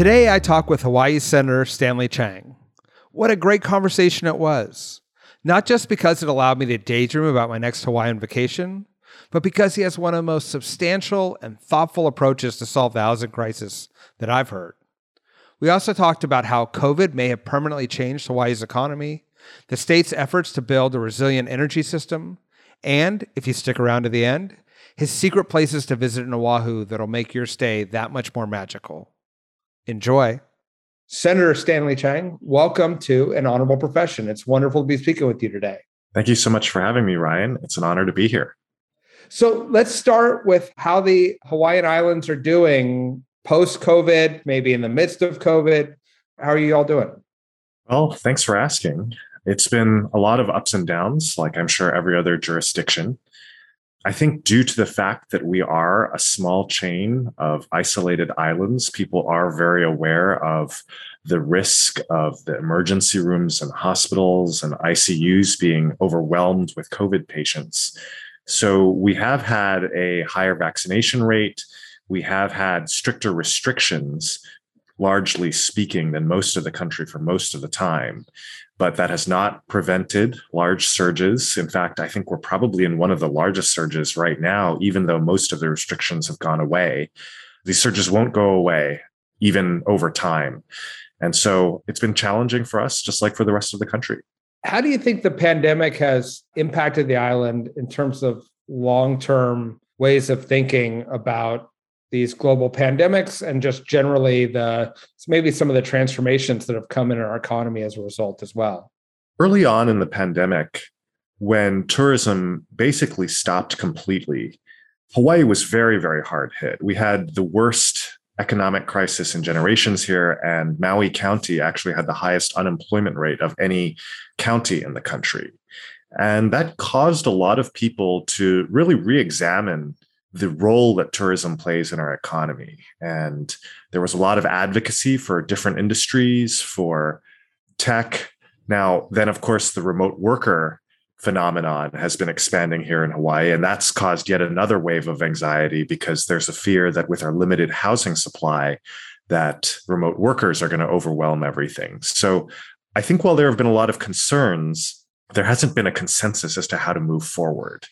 Today, I talk with Hawaii Senator Stanley Chang. What a great conversation it was. Not just because it allowed me to daydream about my next Hawaiian vacation, but because he has one of the most substantial and thoughtful approaches to solve the housing crisis that I've heard. We also talked about how COVID may have permanently changed Hawaii's economy, the state's efforts to build a resilient energy system, and, if you stick around to the end, his secret places to visit in Oahu that'll make your stay that much more magical. Enjoy. Senator Stanley Chang, welcome to An Honorable Profession. It's wonderful to be speaking with you today. Thank you so much for having me, Ryan. It's an honor to be here. So let's start with how the Hawaiian Islands are doing post COVID, maybe in the midst of COVID. How are you all doing? Well, thanks for asking. It's been a lot of ups and downs, like I'm sure every other jurisdiction. I think due to the fact that we are a small chain of isolated islands, people are very aware of the risk of the emergency rooms and hospitals and ICUs being overwhelmed with COVID patients. So we have had a higher vaccination rate. We have had stricter restrictions, largely speaking, than most of the country for most of the time but that has not prevented large surges. In fact, I think we're probably in one of the largest surges right now, even though most of the restrictions have gone away. These surges won't go away even over time. And so it's been challenging for us, just like for the rest of the country. How do you think the pandemic has impacted the island in terms of long term ways of thinking about these global pandemics and just generally the maybe some of the transformations that have come in our economy as a result as well. Early on in the pandemic, when tourism basically stopped completely, Hawaii was very, very hard hit. We had the worst economic crisis in generations here, and Maui County actually had the highest unemployment rate of any county in the country. And that caused a lot of people to really re examine the role that tourism plays in our economy. And there was a lot of advocacy for different industries, for tech. Now, then, of course, the remote worker phenomenon has been expanding here in Hawaii. And that's caused yet another wave of anxiety because there's a fear that with our limited housing supply, that remote workers are going to overwhelm everything. So I think while there have been a lot of concerns, there hasn't been a consensus as to how to move forward.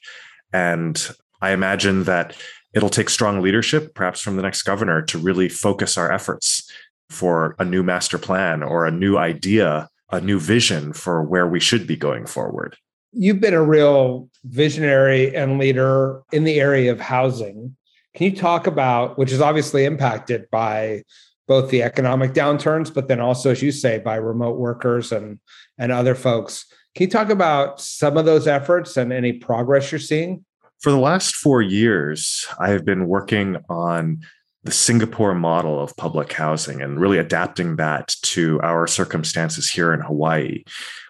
And I imagine that it'll take strong leadership, perhaps from the next governor, to really focus our efforts for a new master plan or a new idea, a new vision for where we should be going forward. You've been a real visionary and leader in the area of housing. Can you talk about, which is obviously impacted by both the economic downturns, but then also, as you say, by remote workers and, and other folks? Can you talk about some of those efforts and any progress you're seeing? For the last four years, I have been working on the Singapore model of public housing and really adapting that to our circumstances here in Hawaii.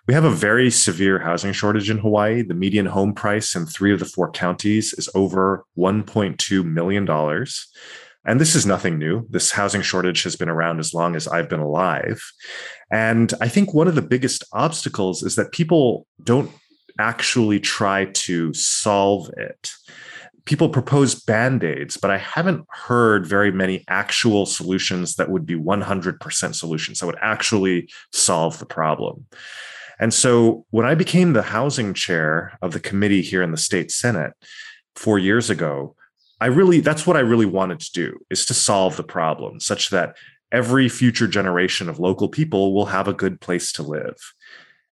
We have a very severe housing shortage in Hawaii. The median home price in three of the four counties is over $1.2 million. And this is nothing new. This housing shortage has been around as long as I've been alive. And I think one of the biggest obstacles is that people don't actually try to solve it. People propose band aids, but I haven't heard very many actual solutions that would be 100% solutions that would actually solve the problem. And so when I became the housing chair of the committee here in the state Senate four years ago, I really, that's what I really wanted to do is to solve the problem such that every future generation of local people will have a good place to live.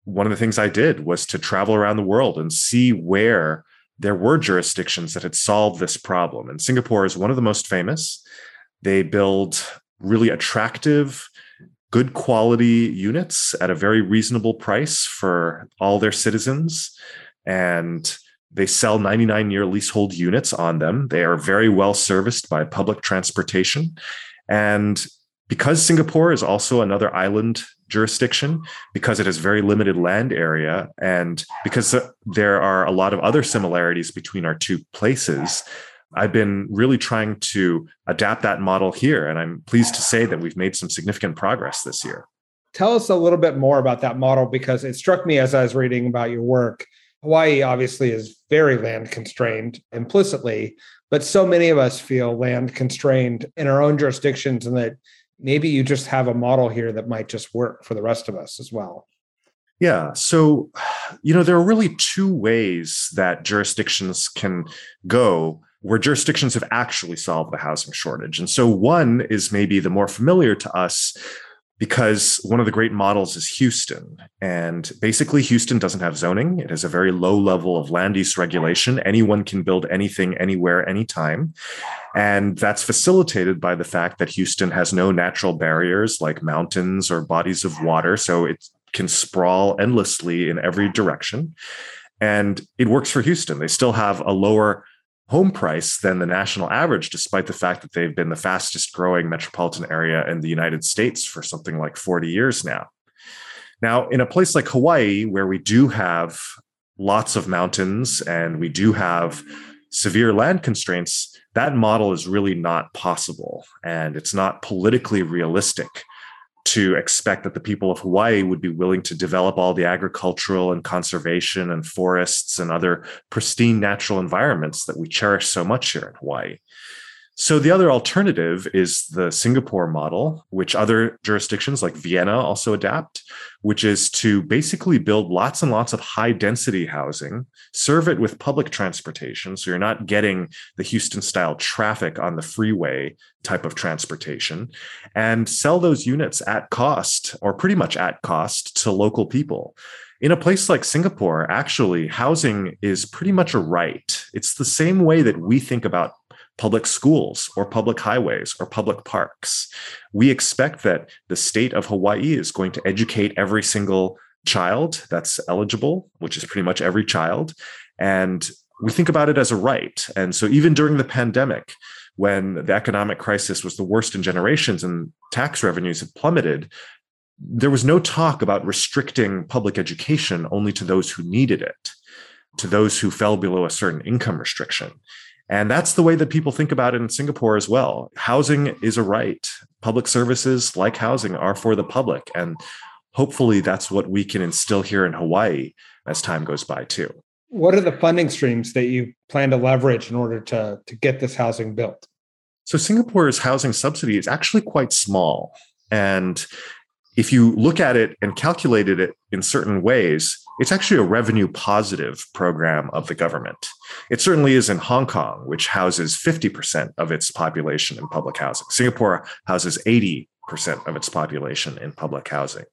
One of the things I did was to travel around the world and see where there were jurisdictions that had solved this problem. And Singapore is one of the most famous. They build really attractive, good quality units at a very reasonable price for all their citizens. And they sell 99 year leasehold units on them. They are very well serviced by public transportation. And because Singapore is also another island jurisdiction, because it has very limited land area, and because there are a lot of other similarities between our two places, I've been really trying to adapt that model here. And I'm pleased to say that we've made some significant progress this year. Tell us a little bit more about that model because it struck me as I was reading about your work. Hawaii obviously is very land constrained implicitly, but so many of us feel land constrained in our own jurisdictions, and that maybe you just have a model here that might just work for the rest of us as well. Yeah. So, you know, there are really two ways that jurisdictions can go where jurisdictions have actually solved the housing shortage. And so one is maybe the more familiar to us because one of the great models is Houston. And basically, Houston doesn't have zoning. It has a very low level of land use regulation. Anyone can build anything, anywhere, anytime. And that's facilitated by the fact that Houston has no natural barriers like mountains or bodies of water. So it can sprawl endlessly in every direction. And it works for Houston. They still have a lower home price than the national average, despite the fact that they've been the fastest growing metropolitan area in the United States for something like 40 years now. Now, in a place like Hawaii, where we do have lots of mountains and we do have severe land constraints, that model is really not possible. And it's not politically realistic to expect that the people of Hawaii would be willing to develop all the agricultural and conservation and forests and other pristine natural environments that we cherish so much here in Hawaii. So the other alternative is the Singapore model, which other jurisdictions like Vienna also adapt, which is to basically build lots and lots of high density housing, serve it with public transportation. So you're not getting the Houston style traffic on the freeway type of transportation, and sell those units at cost or pretty much at cost to local people in a place like Singapore, actually, housing is pretty much a right. It's the same way that we think about public schools or public highways or public parks. We expect that the state of Hawaii is going to educate every single child that's eligible, which is pretty much every child. And we think about it as a right. And so even during the pandemic, when the economic crisis was the worst in generations and tax revenues had plummeted, there was no talk about restricting public education only to those who needed it, to those who fell below a certain income restriction. And that's the way that people think about it in Singapore as well. Housing is a right. Public services like housing are for the public. And hopefully that's what we can instill here in Hawaii as time goes by too. What are the funding streams that you plan to leverage in order to, to get this housing built? So Singapore's housing subsidy is actually quite small. And if you look at it and calculated it in certain ways, it's actually a revenue positive program of the government. It certainly is in Hong Kong, which houses 50% of its population in public housing. Singapore houses 80% of its population in public housing.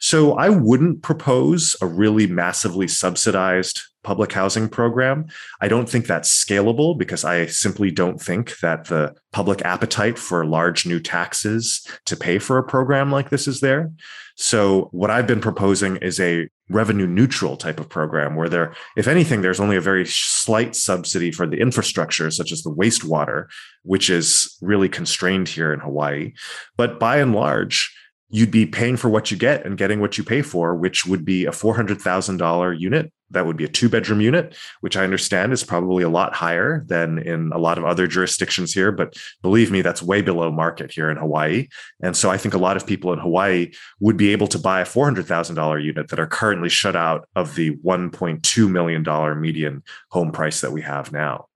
So I wouldn't propose a really massively subsidized public housing program. I don't think that's scalable because I simply don't think that the public appetite for large new taxes to pay for a program like this is there. So what I've been proposing is a revenue neutral type of program where there, if anything, there's only a very slight subsidy for the infrastructure, such as the wastewater, which is really constrained here in Hawaii. But by and large, you'd be paying for what you get and getting what you pay for, which would be a $400,000 unit. That would be a two bedroom unit, which I understand is probably a lot higher than in a lot of other jurisdictions here. But believe me, that's way below market here in Hawaii. And so I think a lot of people in Hawaii would be able to buy a $400,000 unit that are currently shut out of the $1.2 million median home price that we have now.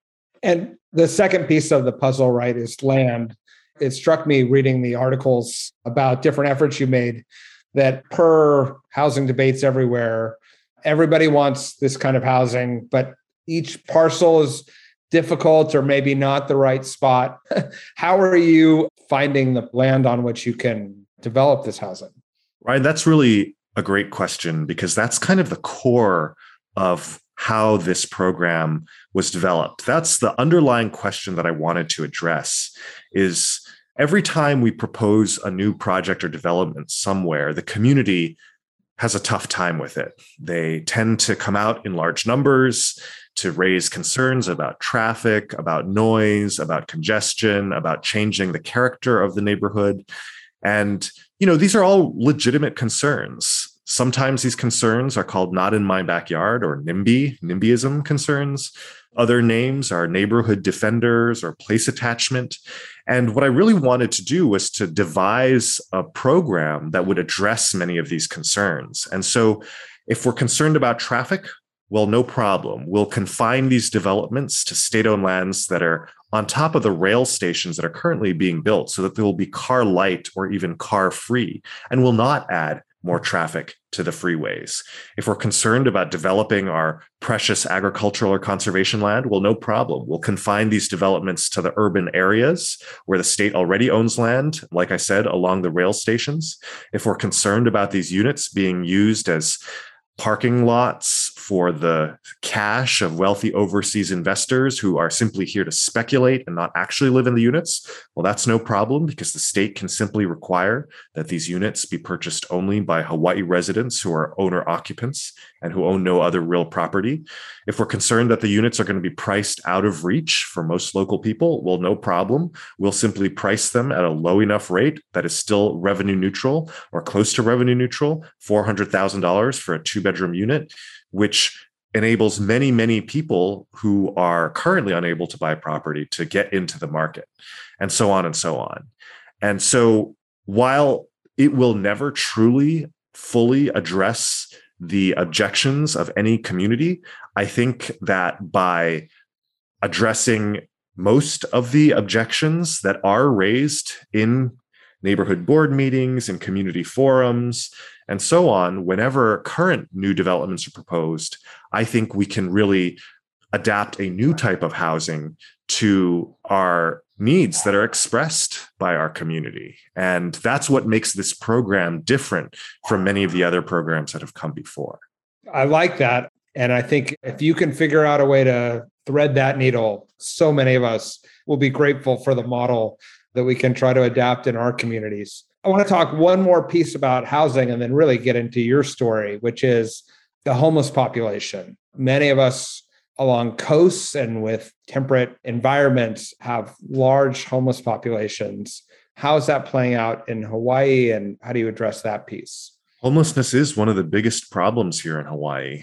And the second piece of the puzzle, right, is land it struck me reading the articles about different efforts you made that per housing debates everywhere, everybody wants this kind of housing, but each parcel is difficult or maybe not the right spot. How are you finding the land on which you can develop this housing? Right. That's really a great question because that's kind of the core of how this program was developed. That's the underlying question that I wanted to address is every time we propose a new project or development somewhere, the community has a tough time with it. They tend to come out in large numbers to raise concerns about traffic, about noise, about congestion, about changing the character of the neighborhood. And, you know, these are all legitimate concerns. Sometimes these concerns are called not in my backyard or NIMBY, NIMBYism concerns. Other names are neighborhood defenders or place attachment. And what I really wanted to do was to devise a program that would address many of these concerns. And so, if we're concerned about traffic, well, no problem. We'll confine these developments to state owned lands that are on top of the rail stations that are currently being built so that they will be car light or even car free and will not add more traffic to the freeways. If we're concerned about developing our precious agricultural or conservation land, well, no problem. We'll confine these developments to the urban areas where the state already owns land, like I said, along the rail stations. If we're concerned about these units being used as parking lots for the cash of wealthy overseas investors who are simply here to speculate and not actually live in the units, well, that's no problem because the state can simply require that these units be purchased only by Hawaii residents who are owner occupants and who own no other real property. If we're concerned that the units are going to be priced out of reach for most local people, well, no problem. We'll simply price them at a low enough rate that is still revenue neutral or close to revenue neutral, $400,000 for a two bedroom unit, which enables many, many people who are currently unable to buy property to get into the market, and so on and so on. And so while it will never truly fully address the objections of any community. I think that by addressing most of the objections that are raised in neighborhood board meetings and community forums and so on, whenever current new developments are proposed, I think we can really adapt a new type of housing to our needs that are expressed by our community. And that's what makes this program different from many of the other programs that have come before. I like that. And I think if you can figure out a way to thread that needle, so many of us will be grateful for the model that we can try to adapt in our communities. I want to talk one more piece about housing and then really get into your story, which is the homeless population. Many of us along coasts and with temperate environments have large homeless populations. How is that playing out in Hawaii and how do you address that piece? Homelessness is one of the biggest problems here in Hawaii.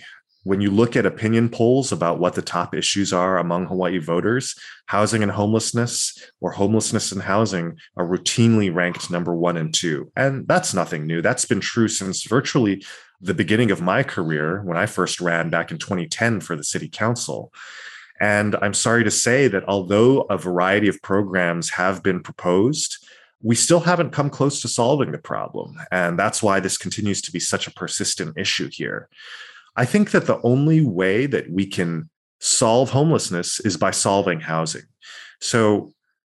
When you look at opinion polls about what the top issues are among Hawaii voters, housing and homelessness or homelessness and housing are routinely ranked number one and two. And that's nothing new. That's been true since virtually the beginning of my career when I first ran back in 2010 for the city council. And I'm sorry to say that although a variety of programs have been proposed, we still haven't come close to solving the problem. And that's why this continues to be such a persistent issue here. I think that the only way that we can solve homelessness is by solving housing. So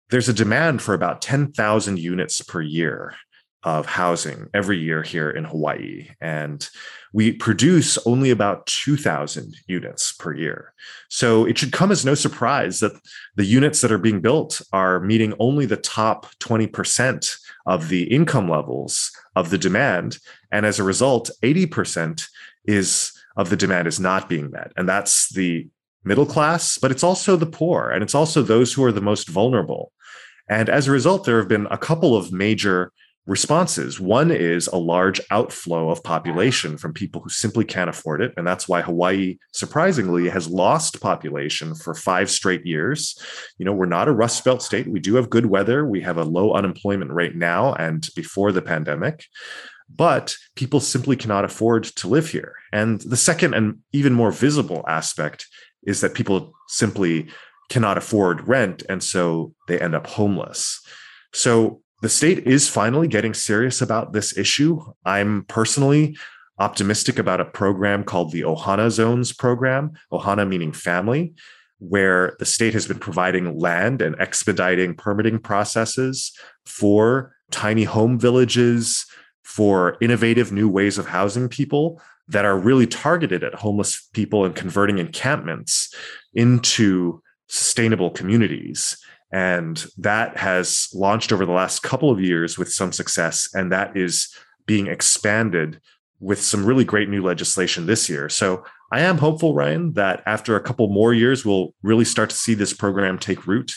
there's a demand for about 10,000 units per year of housing every year here in Hawaii. And we produce only about 2,000 units per year. So it should come as no surprise that the units that are being built are meeting only the top 20% of the income levels of the demand. And as a result, 80% is of the demand is not being met. And that's the middle class, but it's also the poor and it's also those who are the most vulnerable. And as a result, there have been a couple of major responses. One is a large outflow of population from people who simply can't afford it. And that's why Hawaii, surprisingly, has lost population for five straight years. You know, we're not a Rust Belt state. We do have good weather. We have a low unemployment rate now and before the pandemic. But people simply cannot afford to live here. And the second and even more visible aspect is that people simply cannot afford rent. And so they end up homeless. So the state is finally getting serious about this issue. I'm personally optimistic about a program called the Ohana Zones program, Ohana meaning family, where the state has been providing land and expediting permitting processes for tiny home villages, for innovative new ways of housing people that are really targeted at homeless people and converting encampments into sustainable communities. And that has launched over the last couple of years with some success. And that is being expanded with some really great new legislation this year. So I am hopeful, Ryan, that after a couple more years, we'll really start to see this program take root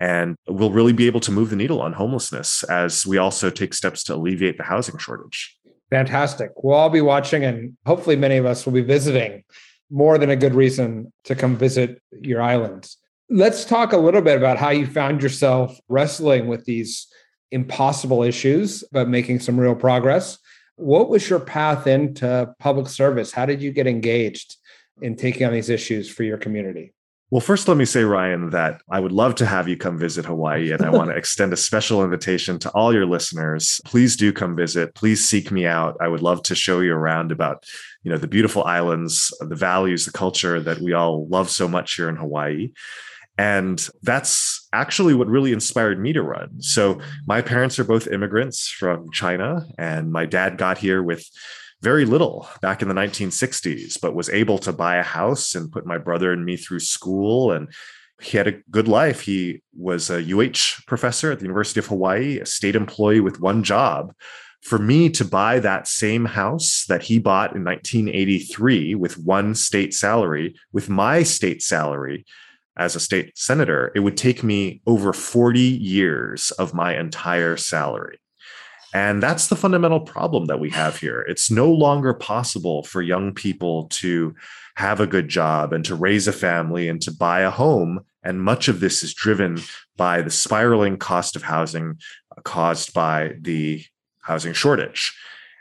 and we'll really be able to move the needle on homelessness as we also take steps to alleviate the housing shortage. Fantastic. We'll all be watching, and hopefully, many of us will be visiting. More than a good reason to come visit your islands. Let's talk a little bit about how you found yourself wrestling with these impossible issues, but making some real progress. What was your path into public service? How did you get engaged in taking on these issues for your community? Well, first, let me say, Ryan, that I would love to have you come visit Hawaii. And I want to extend a special invitation to all your listeners. Please do come visit. Please seek me out. I would love to show you around about, you know, the beautiful islands, the values, the culture that we all love so much here in Hawaii. And that's actually what really inspired me to run. So, my parents are both immigrants from China, and my dad got here with very little back in the 1960s, but was able to buy a house and put my brother and me through school. And he had a good life. He was a UH professor at the University of Hawaii, a state employee with one job. For me to buy that same house that he bought in 1983 with one state salary, with my state salary as a state senator, it would take me over 40 years of my entire salary. And that's the fundamental problem that we have here. It's no longer possible for young people to have a good job and to raise a family and to buy a home. And much of this is driven by the spiraling cost of housing uh, caused by the housing shortage.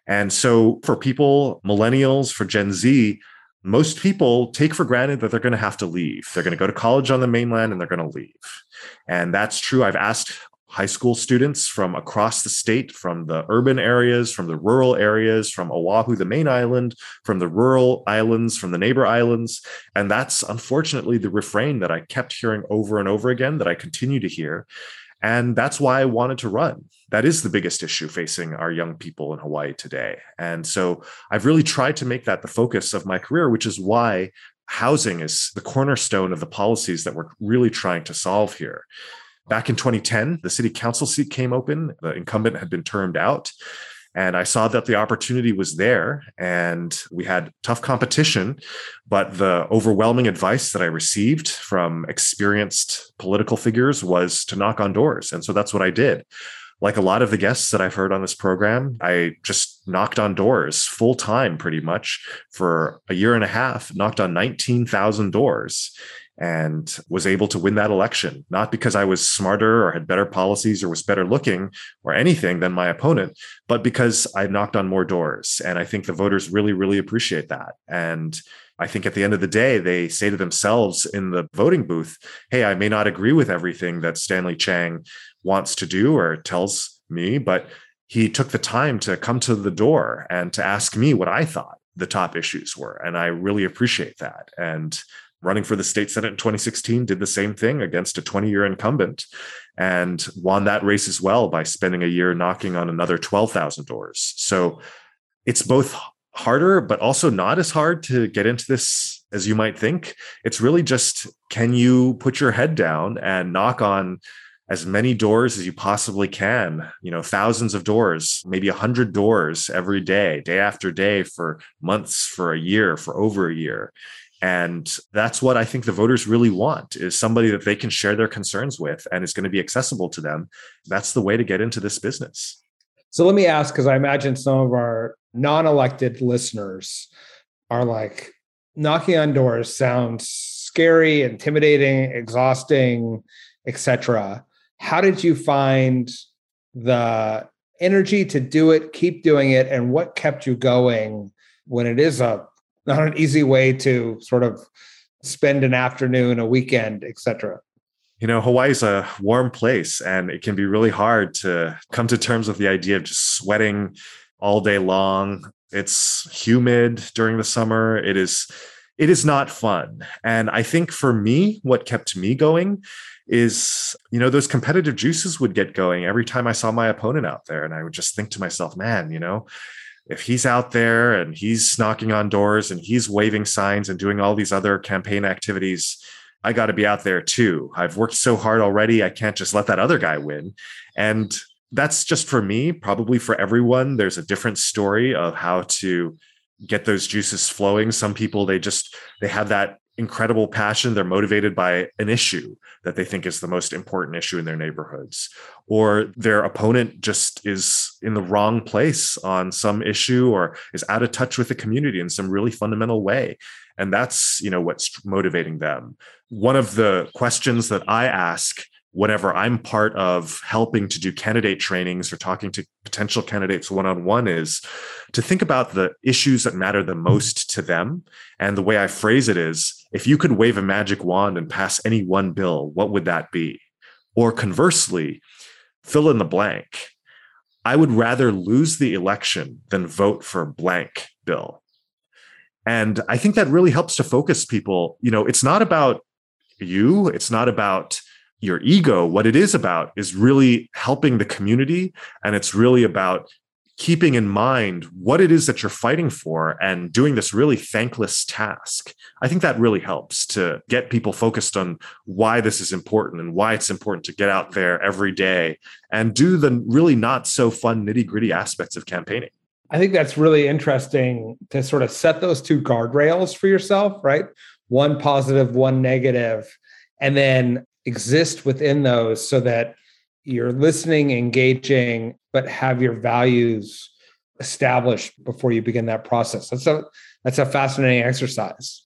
And so, for people, millennials, for Gen Z, most people take for granted that they're going to have to leave. They're going to go to college on the mainland and they're going to leave. And that's true. I've asked high school students from across the state, from the urban areas, from the rural areas, from Oahu, the main island, from the rural islands, from the neighbor islands. And that's unfortunately the refrain that I kept hearing over and over again, that I continue to hear. And that's why I wanted to run. That is the biggest issue facing our young people in Hawaii today. And so I've really tried to make that the focus of my career, which is why housing is the cornerstone of the policies that we're really trying to solve here. Back in 2010, the city council seat came open. The incumbent had been termed out. And I saw that the opportunity was there and we had tough competition. But the overwhelming advice that I received from experienced political figures was to knock on doors. And so that's what I did. Like a lot of the guests that I've heard on this program, I just knocked on doors full time pretty much for a year and a half, knocked on 19,000 doors and was able to win that election, not because I was smarter or had better policies or was better looking or anything than my opponent, but because I knocked on more doors. And I think the voters really, really appreciate that. And I think at the end of the day, they say to themselves in the voting booth, Hey, I may not agree with everything that Stanley Chang wants to do or tells me, but he took the time to come to the door and to ask me what I thought the top issues were. And I really appreciate that. And running for the state senate in 2016 did the same thing against a 20 year incumbent and won that race as well by spending a year knocking on another 12,000 doors. So it's both harder, but also not as hard to get into this as you might think. It's really just can you put your head down and knock on as many doors as you possibly can you know thousands of doors maybe a hundred doors every day day after day for months for a year for over a year and that's what I think the voters really want is somebody that they can share their concerns with and is going to be accessible to them. That's the way to get into this business. So let me ask, because I imagine some of our non-elected listeners are like knocking on doors sounds scary, intimidating, exhausting, etc. How did you find the energy to do it, keep doing it, and what kept you going when it is a not an easy way to sort of spend an afternoon, a weekend, etc. You know, Hawaii's a warm place and it can be really hard to come to terms with the idea of just sweating all day long. It's humid during the summer. It is it is not fun. And I think for me, what kept me going is, you know, those competitive juices would get going every time I saw my opponent out there. And I would just think to myself, man, you know, if he's out there and he's knocking on doors and he's waving signs and doing all these other campaign activities, I got to be out there too. I've worked so hard already. I can't just let that other guy win. And that's just for me, probably for everyone. There's a different story of how to get those juices flowing. Some people, they just, they have that incredible passion. They're motivated by an issue that they think is the most important issue in their neighborhoods, or their opponent just is in the wrong place on some issue or is out of touch with the community in some really fundamental way. And that's, you know, what's motivating them. One of the questions that I ask whenever I'm part of helping to do candidate trainings or talking to potential candidates one on one is to think about the issues that matter the most to them. And the way I phrase it is if you could wave a magic wand and pass any one bill, what would that be? Or conversely, fill in the blank. I would rather lose the election than vote for blank bill. And I think that really helps to focus people. You know, it's not about you, it's not about your ego. What it is about is really helping the community. And it's really about keeping in mind what it is that you're fighting for and doing this really thankless task. I think that really helps to get people focused on why this is important and why it's important to get out there every day and do the really not so fun nitty gritty aspects of campaigning. I think that's really interesting to sort of set those two guardrails for yourself, right? One positive, one negative, and then exist within those so that you're listening, engaging, but have your values established before you begin that process. That's a that's a fascinating exercise.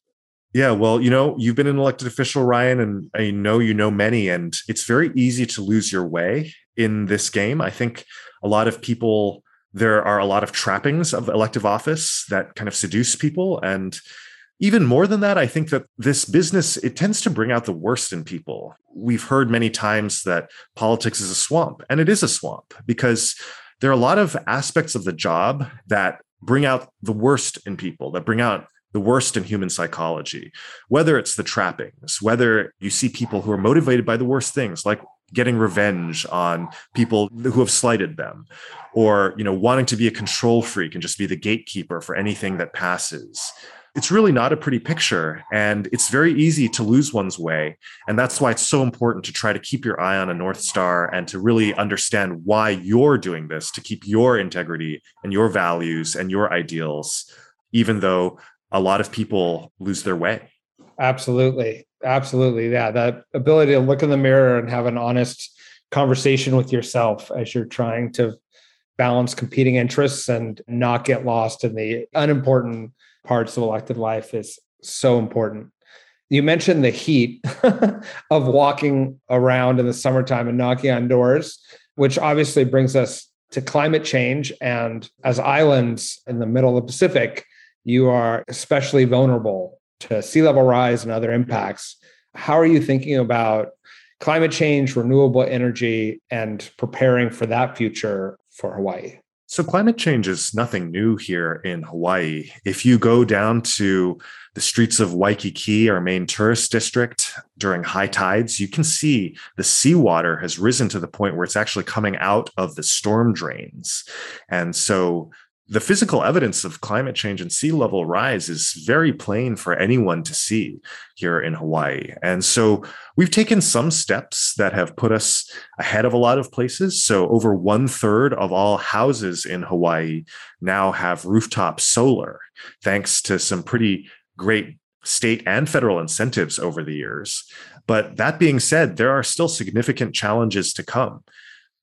Yeah, well, you know, you've been an elected official, Ryan, and I know you know many, and it's very easy to lose your way in this game. I think a lot of people, there are a lot of trappings of elective office that kind of seduce people. And even more than that, I think that this business, it tends to bring out the worst in people. We've heard many times that politics is a swamp, and it is a swamp because there are a lot of aspects of the job that bring out the worst in people, that bring out the worst in human psychology, whether it's the trappings, whether you see people who are motivated by the worst things, like getting revenge on people who have slighted them or you know wanting to be a control freak and just be the gatekeeper for anything that passes it's really not a pretty picture and it's very easy to lose one's way and that's why it's so important to try to keep your eye on a north star and to really understand why you're doing this to keep your integrity and your values and your ideals even though a lot of people lose their way. Absolutely. Absolutely. Yeah that ability to look in the mirror and have an honest conversation with yourself as you're trying to balance competing interests and not get lost in the unimportant parts of elected life is so important. You mentioned the heat of walking around in the summertime and knocking on doors, which obviously brings us to climate change. And as islands in the middle of the Pacific, you are especially vulnerable to sea level rise and other impacts. How are you thinking about climate change, renewable energy, and preparing for that future for Hawaii? So, climate change is nothing new here in Hawaii. If you go down to the streets of Waikiki, our main tourist district, during high tides, you can see the seawater has risen to the point where it's actually coming out of the storm drains. And so, the physical evidence of climate change and sea level rise is very plain for anyone to see here in Hawaii. And so we've taken some steps that have put us ahead of a lot of places. So over one third of all houses in Hawaii now have rooftop solar, thanks to some pretty great state and federal incentives over the years. But that being said, there are still significant challenges to come.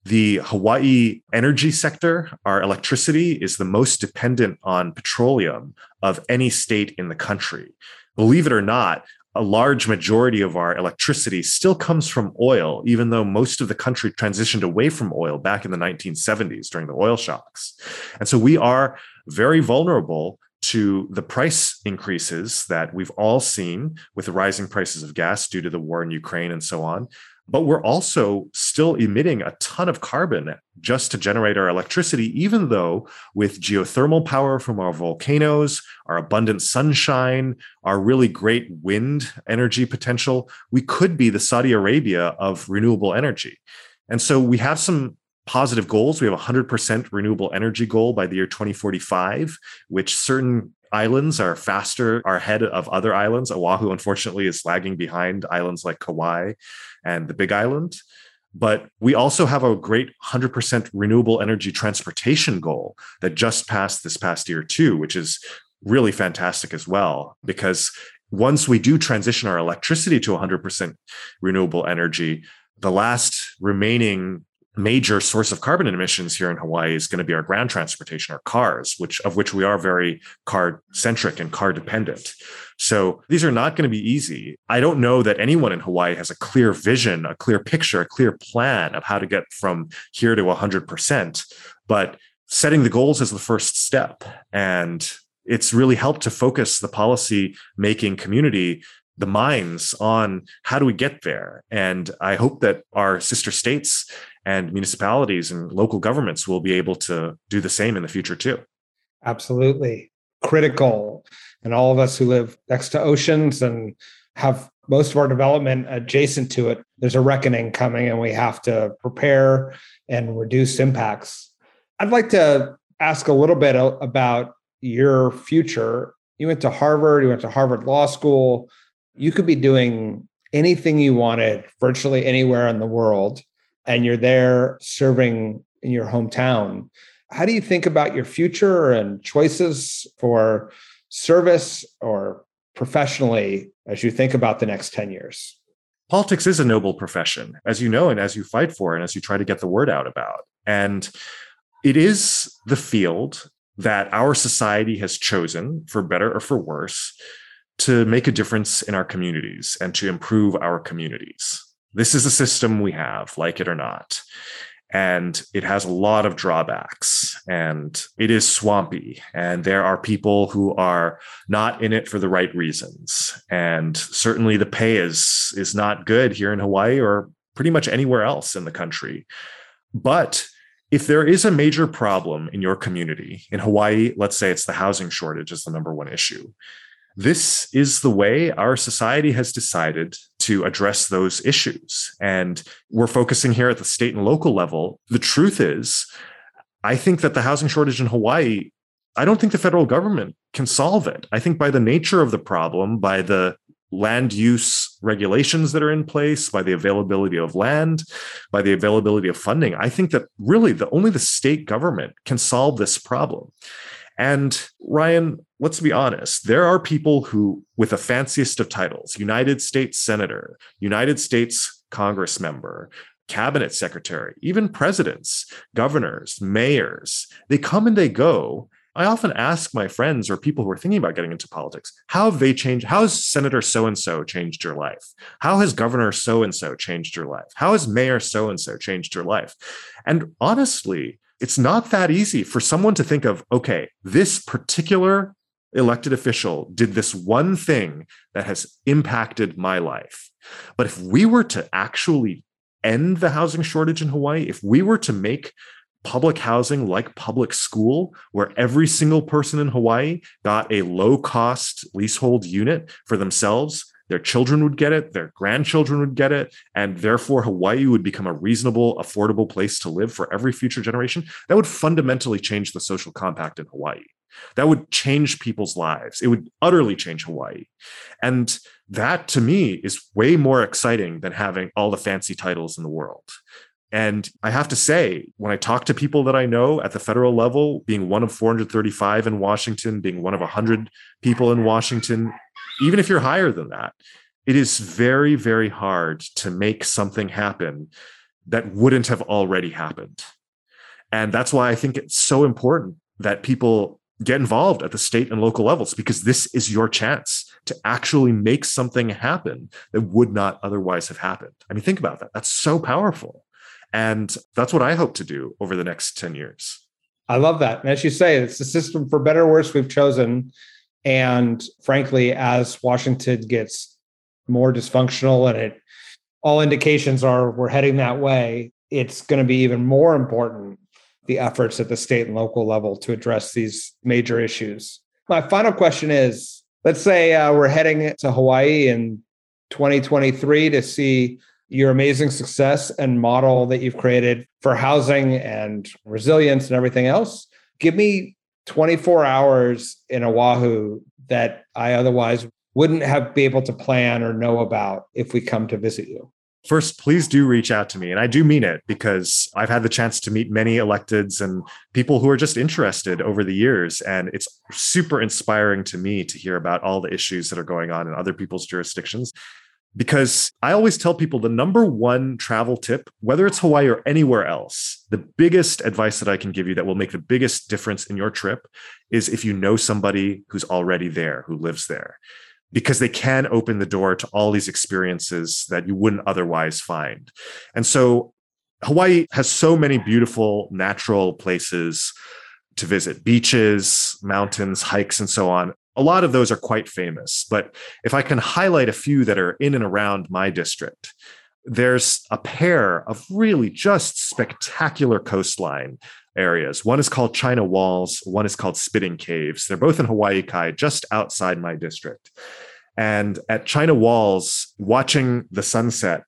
The Hawaii energy sector, our electricity, is the most dependent on petroleum of any state in the country. Believe it or not, a large majority of our electricity still comes from oil, even though most of the country transitioned away from oil back in the 1970s during the oil shocks. And so we are very vulnerable to the price increases that we've all seen with the rising prices of gas due to the war in Ukraine and so on. But we're also still emitting a ton of carbon just to generate our electricity, even though with geothermal power from our volcanoes, our abundant sunshine, our really great wind energy potential, we could be the Saudi Arabia of renewable energy. And so we have some positive goals. We have a 100% renewable energy goal by the year 2045, which certain islands are faster, are ahead of other islands. Oahu, unfortunately, is lagging behind islands like Kauai and the Big Island. But we also have a great 100% renewable energy transportation goal that just passed this past year, too, which is really fantastic as well. Because once we do transition our electricity to 100% renewable energy, the last remaining major source of carbon emissions here in Hawaii is going to be our ground transportation, our cars, which of which we are very car centric and car dependent. So these are not going to be easy. I don't know that anyone in Hawaii has a clear vision, a clear picture, a clear plan of how to get from here to 100%. But setting the goals is the first step. And it's really helped to focus the policy making community the minds on how do we get there and i hope that our sister states and municipalities and local governments will be able to do the same in the future too. Absolutely critical. And all of us who live next to oceans and have most of our development adjacent to it, there's a reckoning coming and we have to prepare and reduce impacts. I'd like to ask a little bit about your future. You went to Harvard, you went to Harvard Law School. You could be doing anything you wanted virtually anywhere in the world and you're there serving in your hometown. How do you think about your future and choices for service or professionally as you think about the next 10 years? Politics is a noble profession, as you know, and as you fight for, and as you try to get the word out about. And it is the field that our society has chosen, for better or for worse, to make a difference in our communities and to improve our communities. This is a system we have, like it or not. And it has a lot of drawbacks and it is swampy. And there are people who are not in it for the right reasons. And certainly the pay is, is not good here in Hawaii or pretty much anywhere else in the country. But if there is a major problem in your community, in Hawaii, let's say it's the housing shortage is the number one issue. This is the way our society has decided to address those issues. And we're focusing here at the state and local level. The truth is, I think that the housing shortage in Hawaii, I don't think the federal government can solve it. I think by the nature of the problem, by the land use regulations that are in place, by the availability of land, by the availability of funding, I think that really the only the state government can solve this problem. And Ryan, let's be honest, there are people who, with the fanciest of titles, United States Senator, United States Congress member, cabinet secretary, even presidents, governors, mayors, they come and they go. I often ask my friends or people who are thinking about getting into politics, how have they changed? How has Senator so and so changed your life? How has Governor so and so changed your life? How has Mayor so and so changed your life? And honestly, it's not that easy for someone to think of, okay, this particular elected official did this one thing that has impacted my life. But if we were to actually end the housing shortage in Hawaii, if we were to make public housing like public school, where every single person in Hawaii got a low cost leasehold unit for themselves, their children would get it, their grandchildren would get it, and therefore Hawaii would become a reasonable, affordable place to live for every future generation. That would fundamentally change the social compact in Hawaii. That would change people's lives. It would utterly change Hawaii. And that to me is way more exciting than having all the fancy titles in the world. And I have to say, when I talk to people that I know at the federal level, being one of 435 in Washington, being one of 100 people in Washington, even if you're higher than that, it is very, very hard to make something happen that wouldn't have already happened. And that's why I think it's so important that people get involved at the state and local levels because this is your chance to actually make something happen that would not otherwise have happened. I mean, think about that. That's so powerful. And that's what I hope to do over the next 10 years. I love that. And as you say, it's the system for better or worse we've chosen. And frankly, as Washington gets more dysfunctional and it all indications are we're heading that way. It's going to be even more important the efforts at the state and local level to address these major issues. My final question is let's say uh, we're heading to Hawaii in 2023 to see your amazing success and model that you've created for housing and resilience and everything else. Give me 24 hours in Oahu that I otherwise wouldn't have been able to plan or know about if we come to visit you. First, please do reach out to me. And I do mean it because I've had the chance to meet many electeds and people who are just interested over the years. And it's super inspiring to me to hear about all the issues that are going on in other people's jurisdictions because I always tell people the number one travel tip, whether it's Hawaii or anywhere else, the biggest advice that I can give you that will make the biggest difference in your trip is if you know somebody who's already there, who lives there, because they can open the door to all these experiences that you wouldn't otherwise find. And so Hawaii has so many beautiful natural places to visit. Beaches, mountains, hikes, and so on a lot of those are quite famous. But if I can highlight a few that are in and around my district, there's a pair of really just spectacular coastline areas. One is called China Walls, one is called Spitting Caves. They're both in Hawaii Kai, just outside my district. And at China Walls, watching the sunset,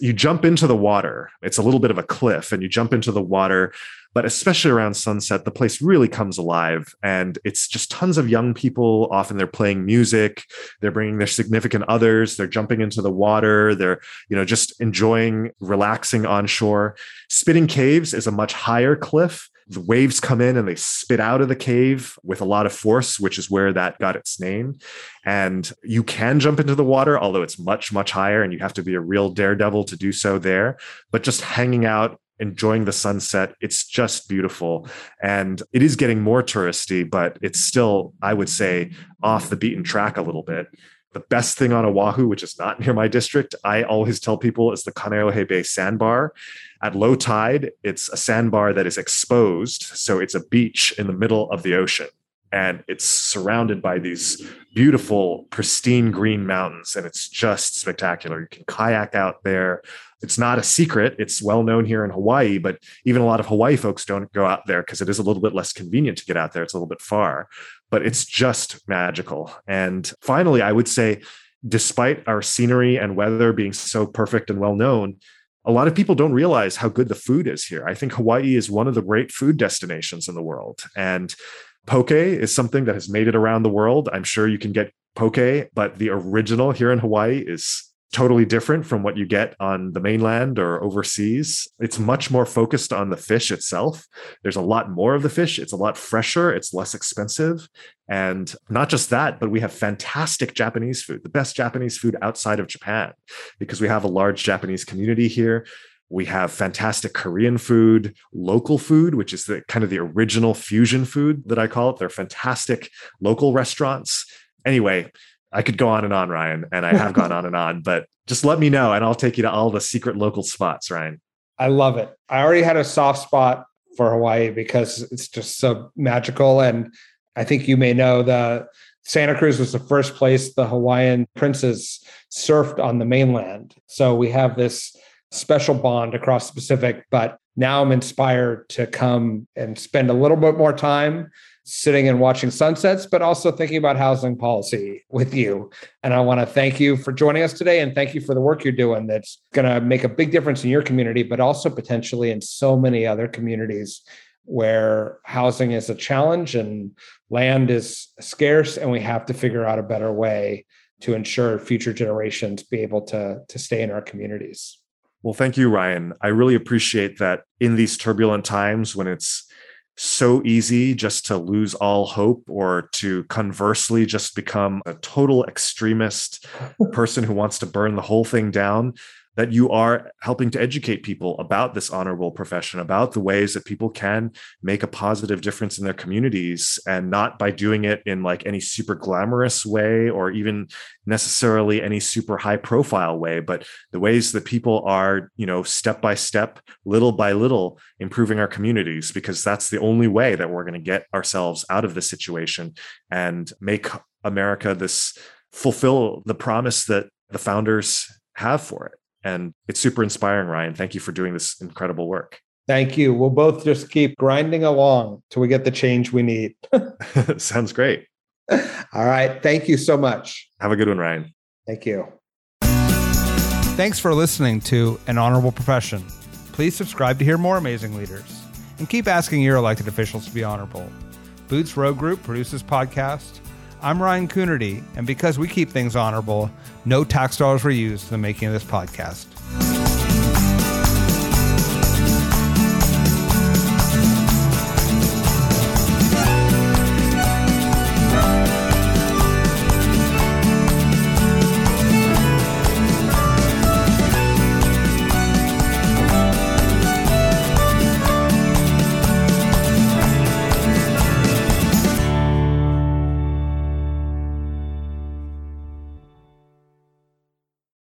you jump into the water. It's a little bit of a cliff, and you jump into the water but especially around sunset the place really comes alive. And it's just tons of young people. Often they're playing music they're bringing their significant others they're jumping into the water they're you know just enjoying relaxing on shore spitting caves is a much higher cliff the waves come in and they spit out of the cave with a lot of force, which is where that got its name. And you can jump into the water, although it's much, much higher, and you have to be a real daredevil to do so there. But just hanging out enjoying the sunset. It's just beautiful. And it is getting more touristy, but it's still, I would say, off the beaten track a little bit. The best thing on Oahu, which is not near my district, I always tell people is the Kaneohe Bay sandbar. At low tide, it's a sandbar that is exposed. So it's a beach in the middle of the ocean and it's surrounded by these beautiful, pristine green mountains, and it's just spectacular. You can kayak out there. It's not a secret. It's well known here in Hawaii, but even a lot of Hawaii folks don't go out there because it is a little bit less convenient to get out there. It's a little bit far, but it's just magical. And finally, I would say, despite our scenery and weather being so perfect and well known, a lot of people don't realize how good the food is here. I think Hawaii is one of the great food destinations in the world. And Poke is something that has made it around the world. I'm sure you can get poke, but the original here in Hawaii is totally different from what you get on the mainland or overseas. It's much more focused on the fish itself. There's a lot more of the fish. It's a lot fresher, it's less expensive. And not just that, but we have fantastic Japanese food, the best Japanese food outside of Japan, because we have a large Japanese community here. We have fantastic Korean food, local food, which is the kind of the original fusion food that I call it. They're fantastic local restaurants. Anyway, I could go on and on, Ryan, and I have gone on and on, but just let me know and I'll take you to all the secret local spots, Ryan. I love it. I already had a soft spot for Hawaii because it's just so magical. And I think you may know the Santa Cruz was the first place the Hawaiian princes surfed on the mainland. So we have this special bond across the Pacific. But now I'm inspired to come and spend a little bit more time sitting and watching sunsets, but also thinking about housing policy with you. And I want to thank you for joining us today and thank you for the work you're doing that's going to make a big difference in your community, but also potentially in so many other communities where housing is a challenge and land is scarce and we have to figure out a better way to ensure future generations be able to, to stay in our communities. Well, thank you, Ryan. I really appreciate that in these turbulent times when it's so easy just to lose all hope or to conversely just become a total extremist person who wants to burn the whole thing down that you are helping to educate people about this honorable profession, about the ways that people can make a positive difference in their communities and not by doing it in like any super glamorous way or even necessarily any super high profile way, but the ways that people are, you know, step by step, little by little improving our communities, because that's the only way that we're going to get ourselves out of this situation and make America this fulfill the promise that the founders have for it. And it's super inspiring, Ryan. Thank you for doing this incredible work. Thank you. We'll both just keep grinding along till we get the change we need. Sounds great. All right. Thank you so much. Have a good one, Ryan. Thank you. Thanks for listening to An Honorable Profession. Please subscribe to hear more amazing leaders and keep asking your elected officials to be honorable. Boots Road Group produces podcast. I'm Ryan Coonerty, and because we keep things honorable, no tax dollars were used in the making of this podcast.